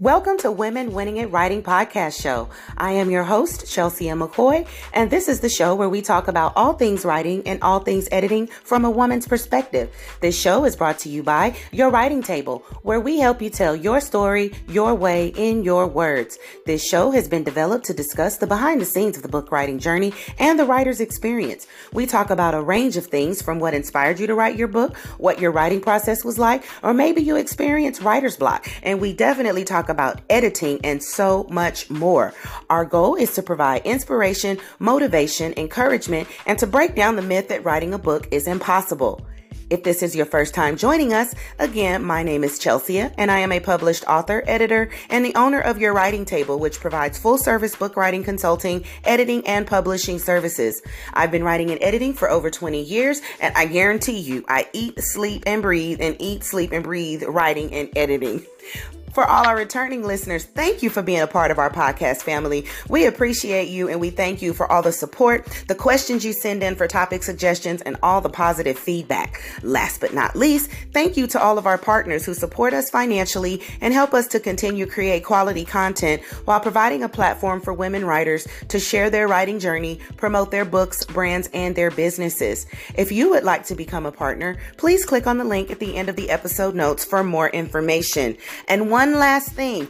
Welcome to Women Winning at Writing podcast show. I am your host, Chelsea M. McCoy, and this is the show where we talk about all things writing and all things editing from a woman's perspective. This show is brought to you by Your Writing Table, where we help you tell your story your way in your words. This show has been developed to discuss the behind the scenes of the book writing journey and the writer's experience. We talk about a range of things from what inspired you to write your book, what your writing process was like, or maybe you experienced writer's block. And we definitely talk talk about editing, and so much more. Our goal is to provide inspiration, motivation, encouragement, and to break down the myth that writing a book is impossible. If this is your first time joining us, again, my name is Chelsea, and I am a published author, editor, and the owner of Your Writing Table, which provides full service book writing consulting, editing, and publishing services. I've been writing and editing for over 20 years, and I guarantee you, I eat, sleep, and breathe, and eat, sleep, and breathe writing and editing. For all our returning listeners, thank you for being a part of our podcast family. We appreciate you and we thank you for all the support, the questions you send in for topic suggestions, and all the positive feedback. Last but not least, thank you to all of our partners who support us financially and help us to continue create quality content while providing a platform for women writers to share their writing journey, promote their books, brands, and their businesses. If you would like to become a partner, please click on the link at the end of the episode notes for more information. And one one last thing.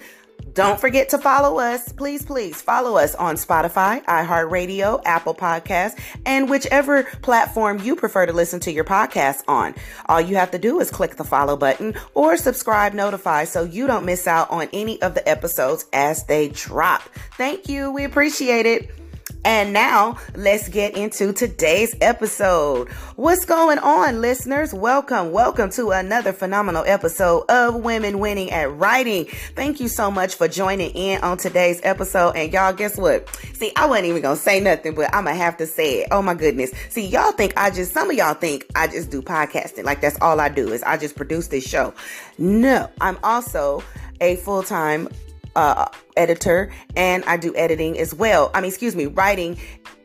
Don't forget to follow us. Please, please follow us on Spotify, iHeartRadio, Apple Podcasts, and whichever platform you prefer to listen to your podcast on. All you have to do is click the follow button or subscribe notify so you don't miss out on any of the episodes as they drop. Thank you. We appreciate it. And now let's get into today's episode. What's going on, listeners? Welcome, welcome to another phenomenal episode of Women Winning at Writing. Thank you so much for joining in on today's episode. And y'all, guess what? See, I wasn't even gonna say nothing, but I'm gonna have to say it. Oh my goodness. See, y'all think I just, some of y'all think I just do podcasting. Like that's all I do is I just produce this show. No, I'm also a full time uh, editor and I do editing as well. I mean, excuse me, writing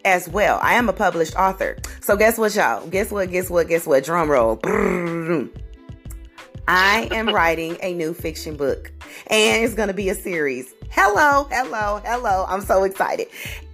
as well. I am a published author. So guess what, y'all? Guess what? Guess what? Guess what? Drum roll. I am writing a new fiction book and it's going to be a series. Hello, hello, hello. I'm so excited.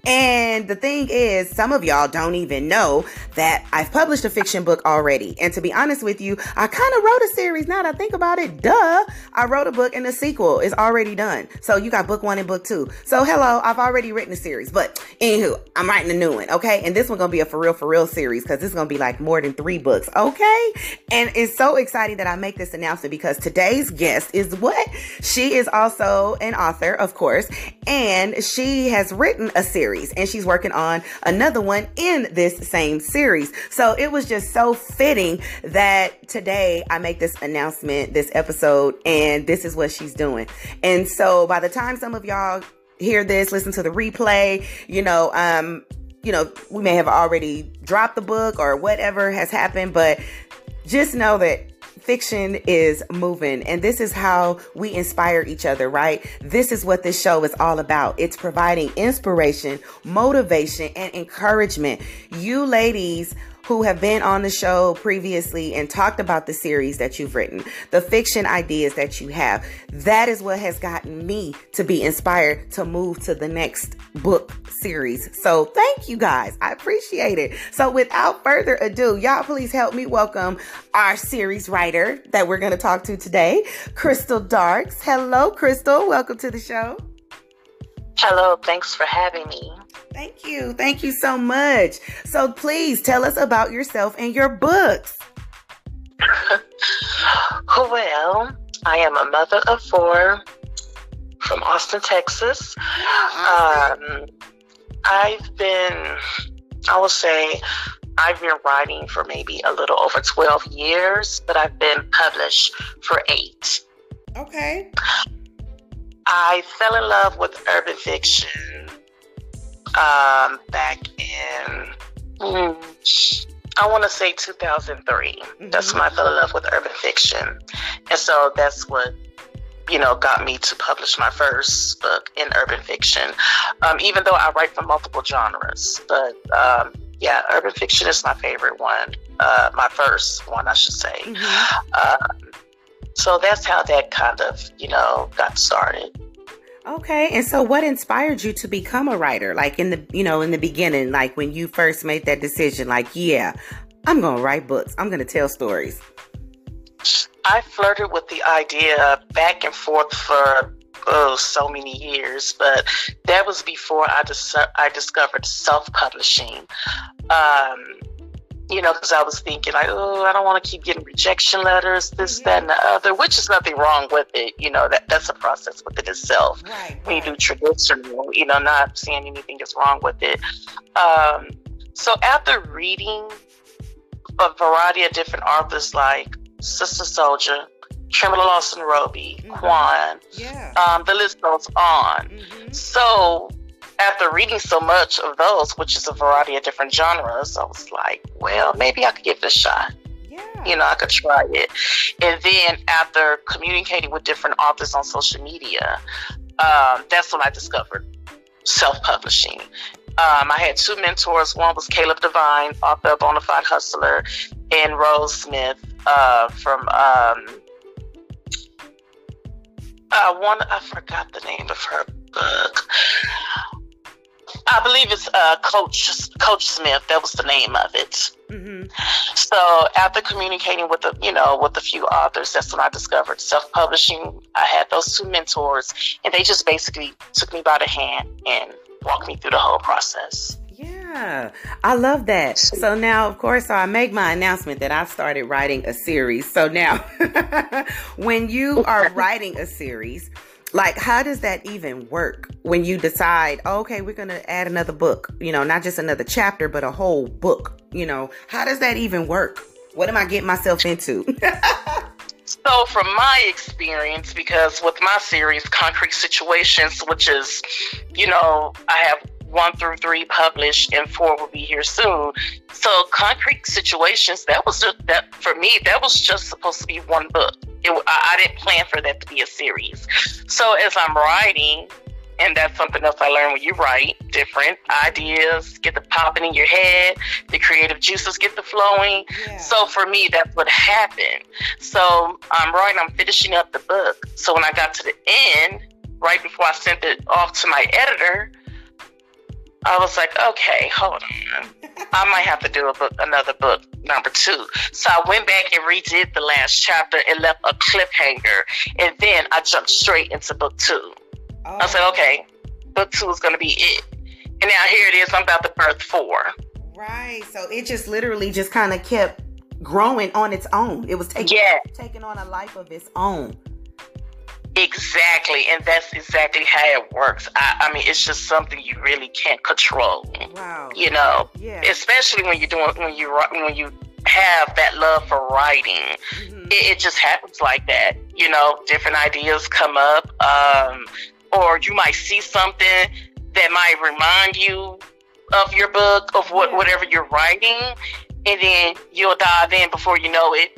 And the thing is, some of y'all don't even know that I've published a fiction book already. And to be honest with you, I kind of wrote a series. Now that I think about it, duh, I wrote a book and the sequel is already done. So you got book one and book two. So hello, I've already written a series. But anywho, I'm writing a new one, okay? And this one's gonna be a for real, for real series because this is gonna be like more than three books, okay? And it's so exciting that I make this announcement because today's guest is what? She is also an author, of course, and she has written a series series and she's working on another one in this same series. So it was just so fitting that today I make this announcement, this episode, and this is what she's doing. And so by the time some of y'all hear this, listen to the replay, you know, um, you know, we may have already dropped the book or whatever has happened, but just know that fiction is moving and this is how we inspire each other, right? This is what this show is all about. It's providing inspiration, motivation, and encouragement. You ladies who have been on the show previously and talked about the series that you've written, the fiction ideas that you have. That is what has gotten me to be inspired to move to the next book series. So thank you guys. I appreciate it. So without further ado, y'all please help me welcome our series writer that we're going to talk to today, Crystal Darks. Hello, Crystal. Welcome to the show. Hello. Thanks for having me. Thank you. Thank you so much. So please tell us about yourself and your books. well, I am a mother of four from Austin, Texas. Um, I've been, I will say, I've been writing for maybe a little over 12 years, but I've been published for eight. Okay. I fell in love with urban fiction um, back in, mm, I want to say 2003. Mm-hmm. That's when I fell in love with urban fiction. And so that's what, you know, got me to publish my first book in urban fiction, um, even though I write for multiple genres. But um, yeah, urban fiction is my favorite one, uh, my first one, I should say. Mm-hmm. Uh, So that's how that kind of, you know, got started. Okay. And so what inspired you to become a writer? Like in the, you know, in the beginning, like when you first made that decision, like, yeah, I'm going to write books. I'm going to tell stories. I flirted with the idea back and forth for oh so many years, but that was before I dis- I discovered self-publishing. Um, you know, because I was thinking like, oh, I don't want to keep getting rejection letters, this, that, and the other, which is nothing wrong with it. You know, that that's a process within itself. Right, When you do traditional, you know, not saying anything is wrong with it. Um, so after reading a variety of different authors like Sister Souljah, Kimberla Lawson Roby, Mhm. Quan, Yeah. um, the list goes on. hmm So after reading so much of those, which is a variety of different genres, I was like, well, maybe I could give it a shot. Yeah. You know, I could try it. And then after communicating with different authors on social media, um, that's when I discovered self-publishing. Um, I had two mentors. One was Caleb Devine, author of Bonafide Hustler, and Rose Smith uh, from um, uh, one. I forgot the name of her book. I believe it's uh, Coach Coach Smith. That was the name of it. hmm So after communicating with a you know with a few authors, that's when I discovered self-publishing. I had those two mentors, and they just basically took me by the hand and walked me through the whole process. Yeah, I love that. So now, of course, I make my announcement that I've started writing a series. So now, when you are writing a series, like how does that even work when you decide, oh, okay, we're going to add another book, you know, not just another chapter, but a whole book, you know, how does that even work? What am I getting myself into? So, from my experience, because with my series, Concrete Situations, which is, you know, I have one through three published and four will be here soon. So, Concrete Situations, that was just, that for me, that was just supposed to be one book. It, I, I didn't plan for that to be a series. So, as I'm writing, and that's something else I learned when you write different ideas get the popping in your head, the creative juices get the flowing. So for me, that's what happened. So I'm writing, I'm finishing up the book. So when I got to the end, right before I sent it off to my editor, I was like, okay, hold on. I might have to do a book, another book, number two. So I went back and redid the last chapter and left a cliffhanger. And then I jumped straight into book two. I Oh, said, okay, book two is going to be it. And now here it is. I'm about to birth four. right. So it just literally just kind of kept growing on its own. It was taking Yeah. taking on a life of its own. Exactly, and that's exactly how it works. I, I mean, it's just something you really can't control. Wow. You know, Yeah. especially when you're doing when you when you have that love for writing. Mhm. It, it just happens like that. You know, different ideas come up, um, or you might see something that might remind you of your book of what Yeah. whatever you're writing, and then you'll dive in before you know it.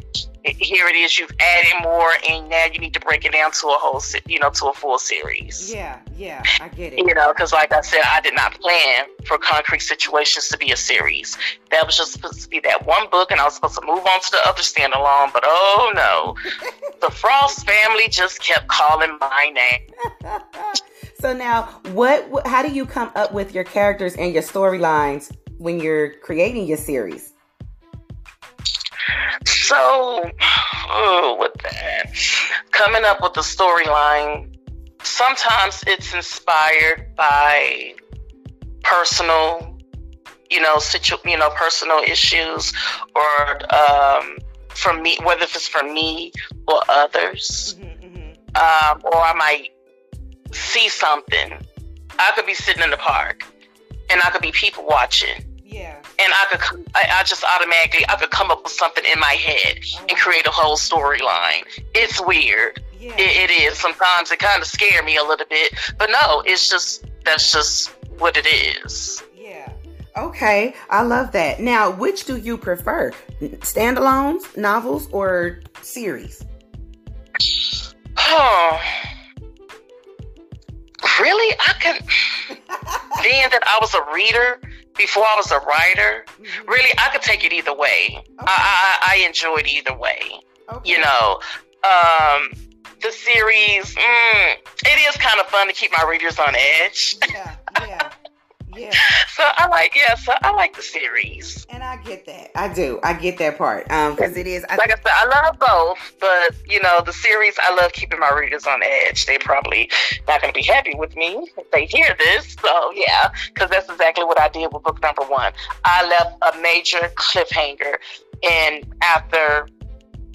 Here it is. You've added more, and now you need to break it down to a whole, you know, to a full series. Yeah, yeah, I get it. You know, because like I said, I did not plan for Concrete Situations to be a series. That was just supposed to be that one book, and I was supposed to move on to the other standalone. But oh no, the Frost family just kept calling my name. so now, what, what? How do you come up with your characters and your storylines when you're creating your series? So, oh, with that, coming up with the storyline, sometimes it's inspired by personal, you know, situ, you know, personal issues, or um, for me, whether if it's for me or others, um, or I might see something. I could be sitting in the park, and I could be people watching Yeah. and I could, come- I, I just automatically, I could come up with something in my head and create a whole storyline. It's weird. Yeah. It, it is. Sometimes it kind of scare me a little bit, but no, it's just that's just what it is. yeah. Okay, I love that. Now, which do you prefer? Standalones, novels, or series? Oh, really? I can. Being that I was a reader before I was a writer, really, I could take it either way. I, I, I enjoyed either way. Okay. you know Um, the series, mm, it is kind of fun to keep my readers on edge. Yeah, yeah. Yeah. So I like yeah, so I like the series. And I get that. I do. I get that part. Um because it is I, like I said, I love both, but you know, the series I love keeping my readers on edge. They're probably not gonna be happy with me if they hear this. So yeah, because that's exactly what I did with book number one. I left a major cliffhanger and after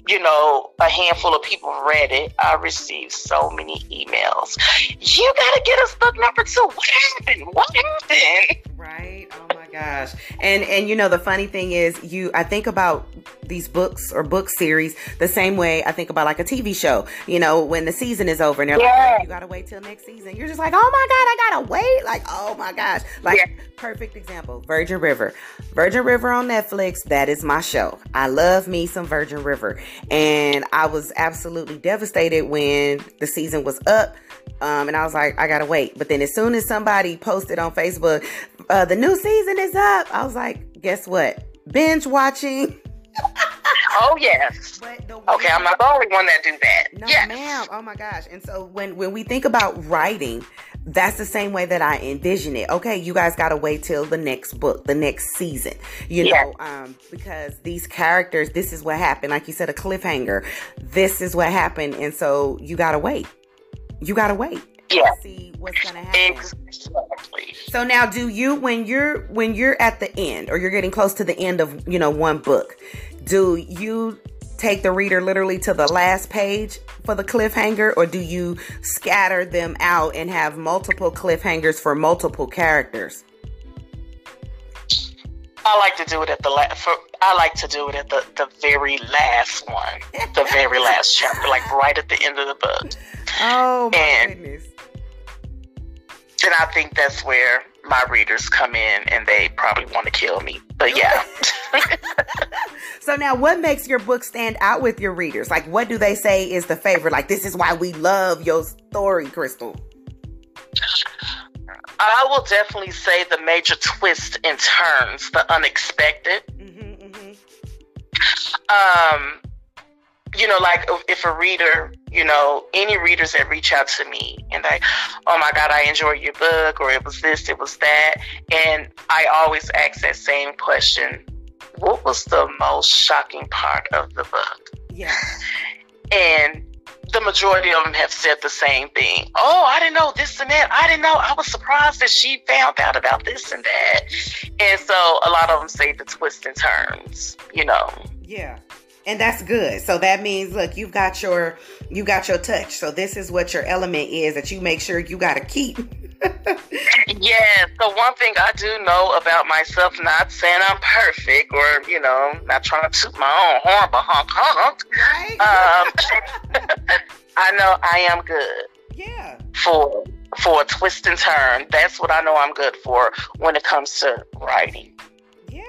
you know, a handful of people read it. I received so many emails. You gotta get us book number two. What happened? What happened? Right. Oh gosh. And and you know the funny thing is you I think about these books or book series the same way I think about like a TV show. You know, when the season is over and they're yeah. like, oh, you gotta wait till next season. You're just like, oh my God, I gotta wait. Like, oh my gosh. Like yeah. perfect example. Virgin River. Virgin River on Netflix, that is my show. I love me some Virgin River. And I was absolutely devastated when the season was up. Um, and I was like, I gotta wait. But then as soon as somebody posted on Facebook, uh, the new season is up, I was like, guess what? Binge watching. oh yes. okay, I'm not the only one that do that. No, yes. ma'am. Oh my gosh. And so when when we think about writing, that's the same way that I envision it. Okay, you guys got to wait till the next book, the next season, you know, um, because these characters, this is what happened. Like you said, a cliffhanger. This is what happened. And so you got to wait. You got to wait. Yeah. See what's going to happen. Exactly. So now do you, when you're, when you're at the end or you're getting close to the end of, you know, one book, do you take the reader literally to the last page for the cliffhanger or do you scatter them out and have multiple cliffhangers for multiple characters? I like to do it at the last. For, I like to do it at the, the very last one, the very last chapter, like right at the end of the book. Oh my and, goodness! And I think that's where my readers come in, and they probably want to kill me. But yeah. so now, what makes your book stand out with your readers? Like, what do they say is the favorite? Like, this is why we love your story, Crystal. I will definitely say the major twists and turns, the unexpected. Mm-hmm, mm-hmm. Um, you know, like if a reader, you know, any readers that reach out to me and like, oh my God, I enjoyed your book, or it was this, it was that. And I always ask that same question What was the most shocking part of the book? Yeah. And the majority of them have said the same thing. Oh, I didn't know this and that. I didn't know. I was surprised that she found out about this and that. And so a lot of them say the twists and turns, you know. Yeah. And that's good. So that means look, you've got your you got your touch. So this is what your element is that you make sure you got to keep. yeah, so one thing I do know about myself, not saying I'm perfect or, you know, not trying to toot my own horn, but honk honk. Right. Um, I know I am good. Yeah. For for a twist and turn. That's what I know I'm good for when it comes to writing.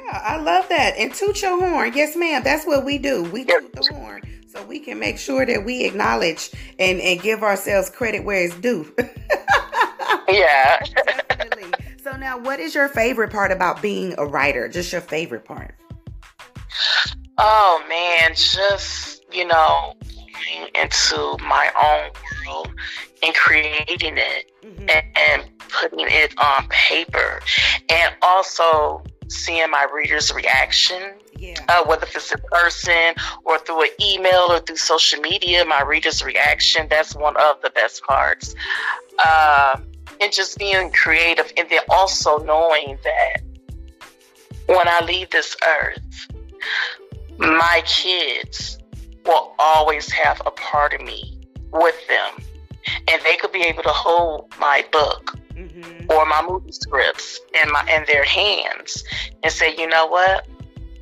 Yeah, I love that. And toot your horn. Yes, ma'am. That's what we do. We toot the horn so we can make sure that we acknowledge and, and give ourselves credit where it's due. yeah. Definitely. So now what is your favorite part about being a writer? Just your favorite part? Oh man, just, you know, going into my own world and creating it mm-hmm. and, and putting it on paper. And also seeing my readers' reaction. Yeah. Uh, whether it's in person or through an email or through social media, my readers' reaction, that's one of the best parts. Uh, and just being creative and then also knowing that when I leave this earth, my kids will always have a part of me with them. And they could be able to hold my book mm-hmm. or my movie scripts in my in their hands and say, you know what?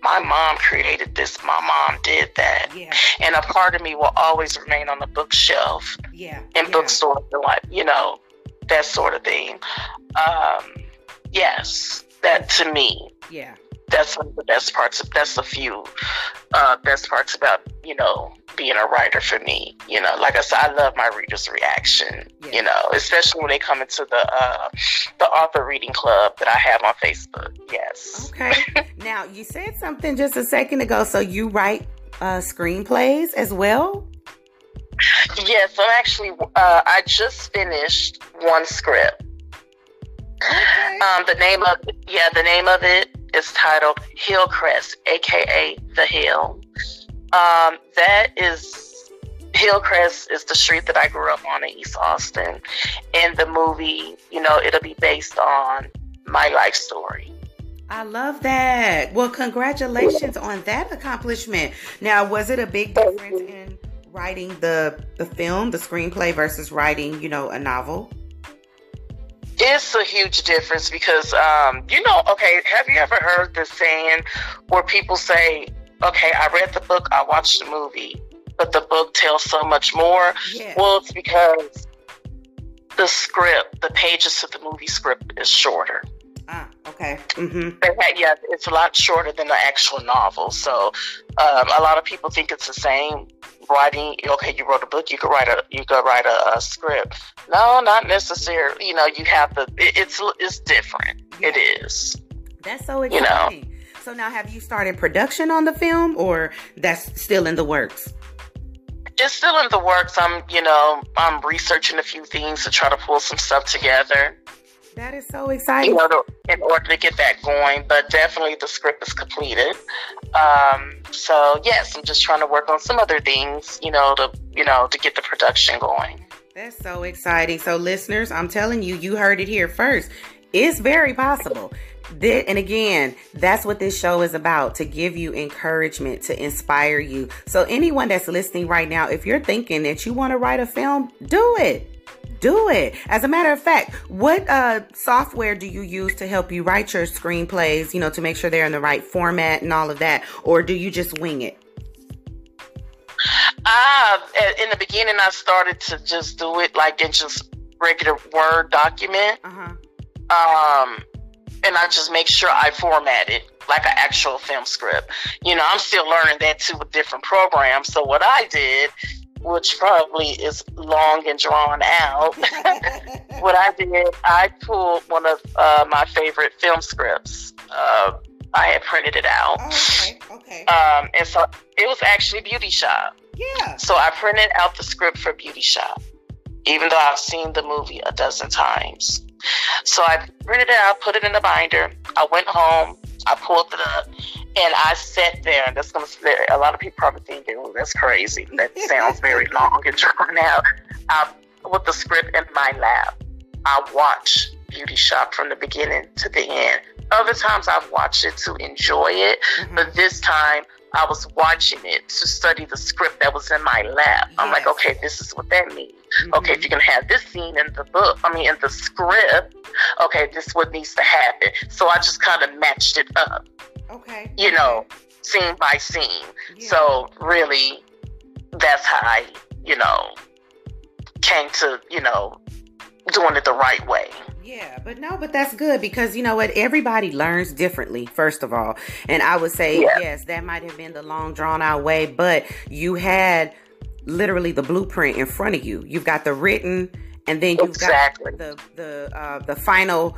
My mom created this. My mom did that. Yeah. And a part of me will always remain on the bookshelf. Yeah. In yeah. bookstores and like, you know, that sort of thing. Um, yes, that to me. Yeah that's one of the best parts. Of, that's a few uh, best parts about you know being a writer for me. You know, like I said, I love my readers' reaction. Yeah. You know, especially when they come into the uh, the author reading club that I have on Facebook. Yes. Okay. now you said something just a second ago. So you write uh, screenplays as well. Yes, I'm actually. Uh, I just finished one script. Okay. Um, the name of yeah, the name of it is titled Hillcrest, aka the Hill. Um, that is Hillcrest is the street that I grew up on in East Austin. And the movie, you know, it'll be based on my life story. I love that. Well, congratulations on that accomplishment. Now, was it a big difference in writing the the film, the screenplay versus writing, you know, a novel? It's a huge difference because um, you know, okay, have you ever heard the saying where people say, Okay, I read the book, I watched the movie, but the book tells so much more. Yeah. Well, it's because the script, the pages of the movie script is shorter. Ah, okay. Mm-hmm. Yeah, it's a lot shorter than the actual novel. So um, a lot of people think it's the same writing. Okay, you wrote a book, you could write a you could write a, a script. No, not necessarily. You know, you have the. It, it's it's different. Yeah. It is. That's so exciting. You know? So now, have you started production on the film, or that's still in the works? It's still in the works. I'm, you know, I'm researching a few things to try to pull some stuff together. That is so exciting. You know, to, in order to get that going, but definitely the script is completed. Um, so yes, I'm just trying to work on some other things, you know, to you know to get the production going. That's so exciting. So listeners, I'm telling you, you heard it here first. It's very possible. And again, that's what this show is about to give you encouragement, to inspire you. So, anyone that's listening right now, if you're thinking that you want to write a film, do it do it. As a matter of fact, what uh, software do you use to help you write your screenplays, you know, to make sure they're in the right format and all of that? Or do you just wing it? Uh, in the beginning, I started to just do it like in just regular Word document. Uh-huh. Um, and I just make sure I format it like an actual film script. You know, I'm still learning that too with different programs. So what I did which probably is long and drawn out. what I did, I pulled one of uh, my favorite film scripts. Uh, I had printed it out. Oh, okay, okay. Um, and so it was actually Beauty Shop. Yeah. So I printed out the script for Beauty Shop, even though I've seen the movie a dozen times. So I printed it out, put it in a binder. I went home, I pulled it up, and I sat there, and that's gonna a lot of people probably thinking, "Oh, that's crazy. That sounds very long and drawn out." I, with the script in my lap, I watch Beauty Shop from the beginning to the end. Other times I've watched it to enjoy it, mm-hmm. but this time I was watching it to study the script that was in my lap. Yes. I'm like, okay, this is what that means. Mm-hmm. Okay, if you're gonna have this scene in the book, I mean in the script, okay, this is what needs to happen. So I just kind of matched it up. Okay. You know, scene by scene. Yeah. So really, that's how I, you know, came to, you know, doing it the right way. Yeah, but no, but that's good because you know what? Everybody learns differently, first of all. And I would say, yeah. yes, that might have been the long, drawn out way, but you had literally the blueprint in front of you. You've got the written, and then you've exactly. got the the uh, the final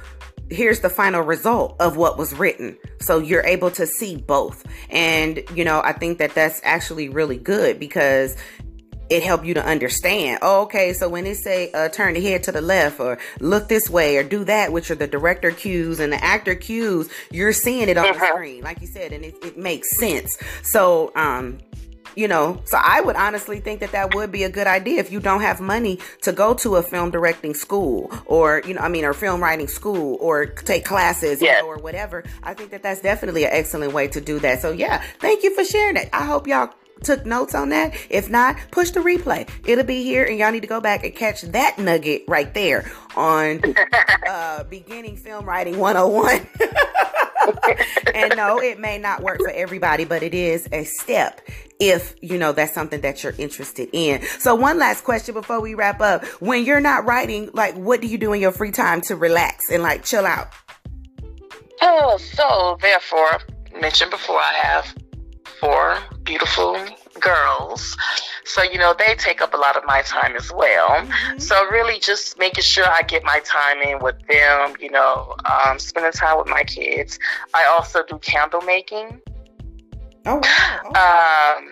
here's the final result of what was written. So you're able to see both. And, you know, I think that that's actually really good because it helped you to understand. Oh, okay, so when they say uh, turn the head to the left or look this way or do that, which are the director cues and the actor cues, you're seeing it on the uh-huh. screen, like you said, and it, it makes sense. So, um, you know so i would honestly think that that would be a good idea if you don't have money to go to a film directing school or you know i mean or film writing school or take classes yeah. you know, or whatever. I think that that's definitely an excellent way to do that. So yeah thank you for sharing that. I hope y'all took notes on that. If not, push the replay. It'll be here, and y'all need to go back and catch that nugget right there on uh, Beginning Film Writing 101. and no, it may not work for everybody, but it is a step if you know that's something that you're interested in. So, one last question before we wrap up: When you're not writing, like, what do you do in your free time to relax and like chill out? Oh, so therefore, mentioned before, I have four beautiful girls. So, you know, they take up a lot of my time as well. Mm-hmm. So, really just making sure I get my time in with them, you know, um, spending time with my kids. I also do candle making. Oh, wow. Um,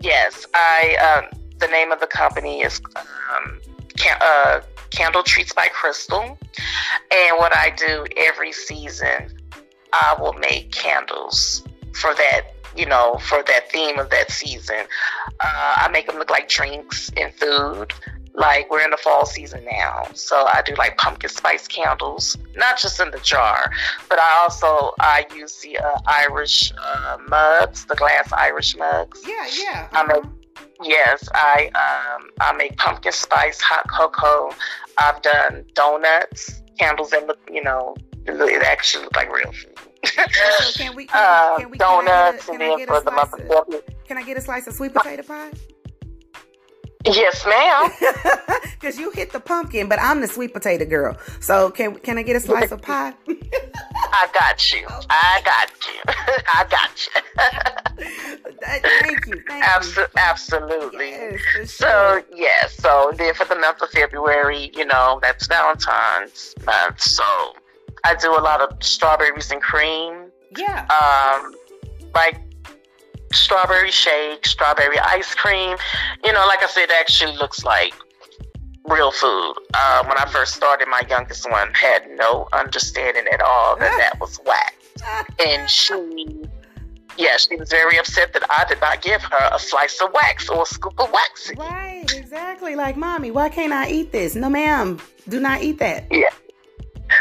yes, I, um, the name of the company is um, can, uh, Candle Treats by Crystal. And what I do every season, I will make candles for that you know, for that theme of that season. Uh, I make them look like drinks and food. Like we're in the fall season now, so I do like pumpkin spice candles, not just in the jar, but I also I use the uh, Irish uh, mugs, the glass Irish mugs. Yeah, yeah. Uh-huh. I make yes, I um, I make pumpkin spice hot cocoa. I've done donuts, candles that look, you know, it actually look like real food. So can we, can, uh, can we, donuts, I get a, can for the month of Can I get a slice of sweet potato pie? Yes, ma'am. Because you hit the pumpkin, but I'm the sweet potato girl. So can can I get a slice of pie? I got you. I got you. I got you. Thank you. Thank Absol- you. Absolutely. Yes, sure. So yes. Yeah, so then for the month of February, you know, that's Valentine's month. So I do a lot of strawberries and cream. Yeah. Um, like strawberry shake, strawberry ice cream. You know, like I said, it actually looks like real food. Uh, when I first started, my youngest one had no understanding at all that that was wax. And she, yeah, she was very upset that I did not give her a slice of wax or a scoop of wax. Right, exactly. Like, mommy, why can't I eat this? No, ma'am, do not eat that. Yeah.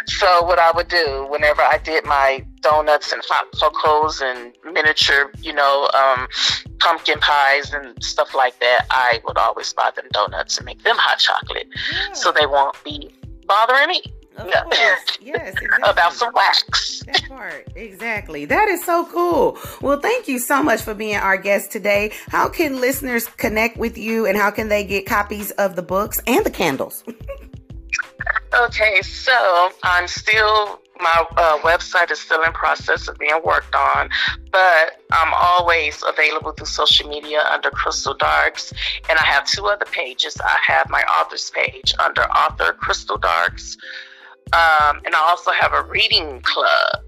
So what I would do whenever I did my donuts and hot cocos and miniature, you know, um, pumpkin pies and stuff like that, I would always buy them donuts and make them hot chocolate, yeah. so they won't be bothering me. Of yeah. Course. Yes, exactly. About some wax. That part. Exactly. That is so cool. Well, thank you so much for being our guest today. How can listeners connect with you and how can they get copies of the books and the candles? Okay, so I'm still my uh, website is still in process of being worked on, but I'm always available through social media under Crystal Darks, and I have two other pages. I have my author's page under Author Crystal Darks, um, and I also have a reading club.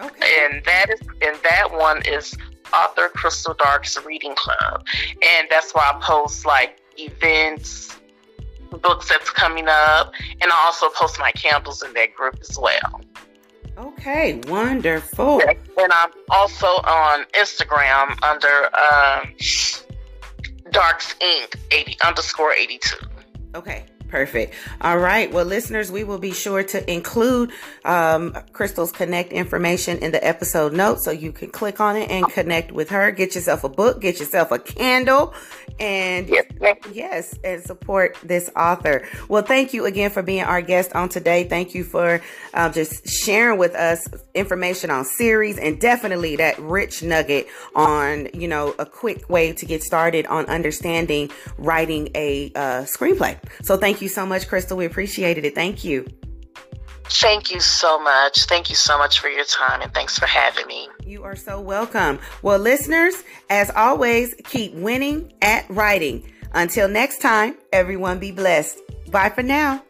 Okay. And that is and that one is Author Crystal Darks Reading Club, and that's why I post like events books that's coming up, and I also post my candles in that group as well. Okay, wonderful. And I'm also on Instagram under um, Darks Inc. eighty underscore eighty two. Okay, Perfect. All right. Well, listeners, we will be sure to include um, Crystal's Connect information in the episode notes so you can click on it and connect with her. Get yourself a book, get yourself a candle, and yes, yes and support this author. Well, thank you again for being our guest on today. Thank you for uh, just sharing with us information on series and definitely that rich nugget on, you know, a quick way to get started on understanding writing a uh, screenplay. So thank you so much, Crystal. We appreciated it. Thank you. Thank you so much. Thank you so much for your time and thanks for having me. You are so welcome. Well, listeners, as always, keep winning at writing. Until next time, everyone be blessed. Bye for now.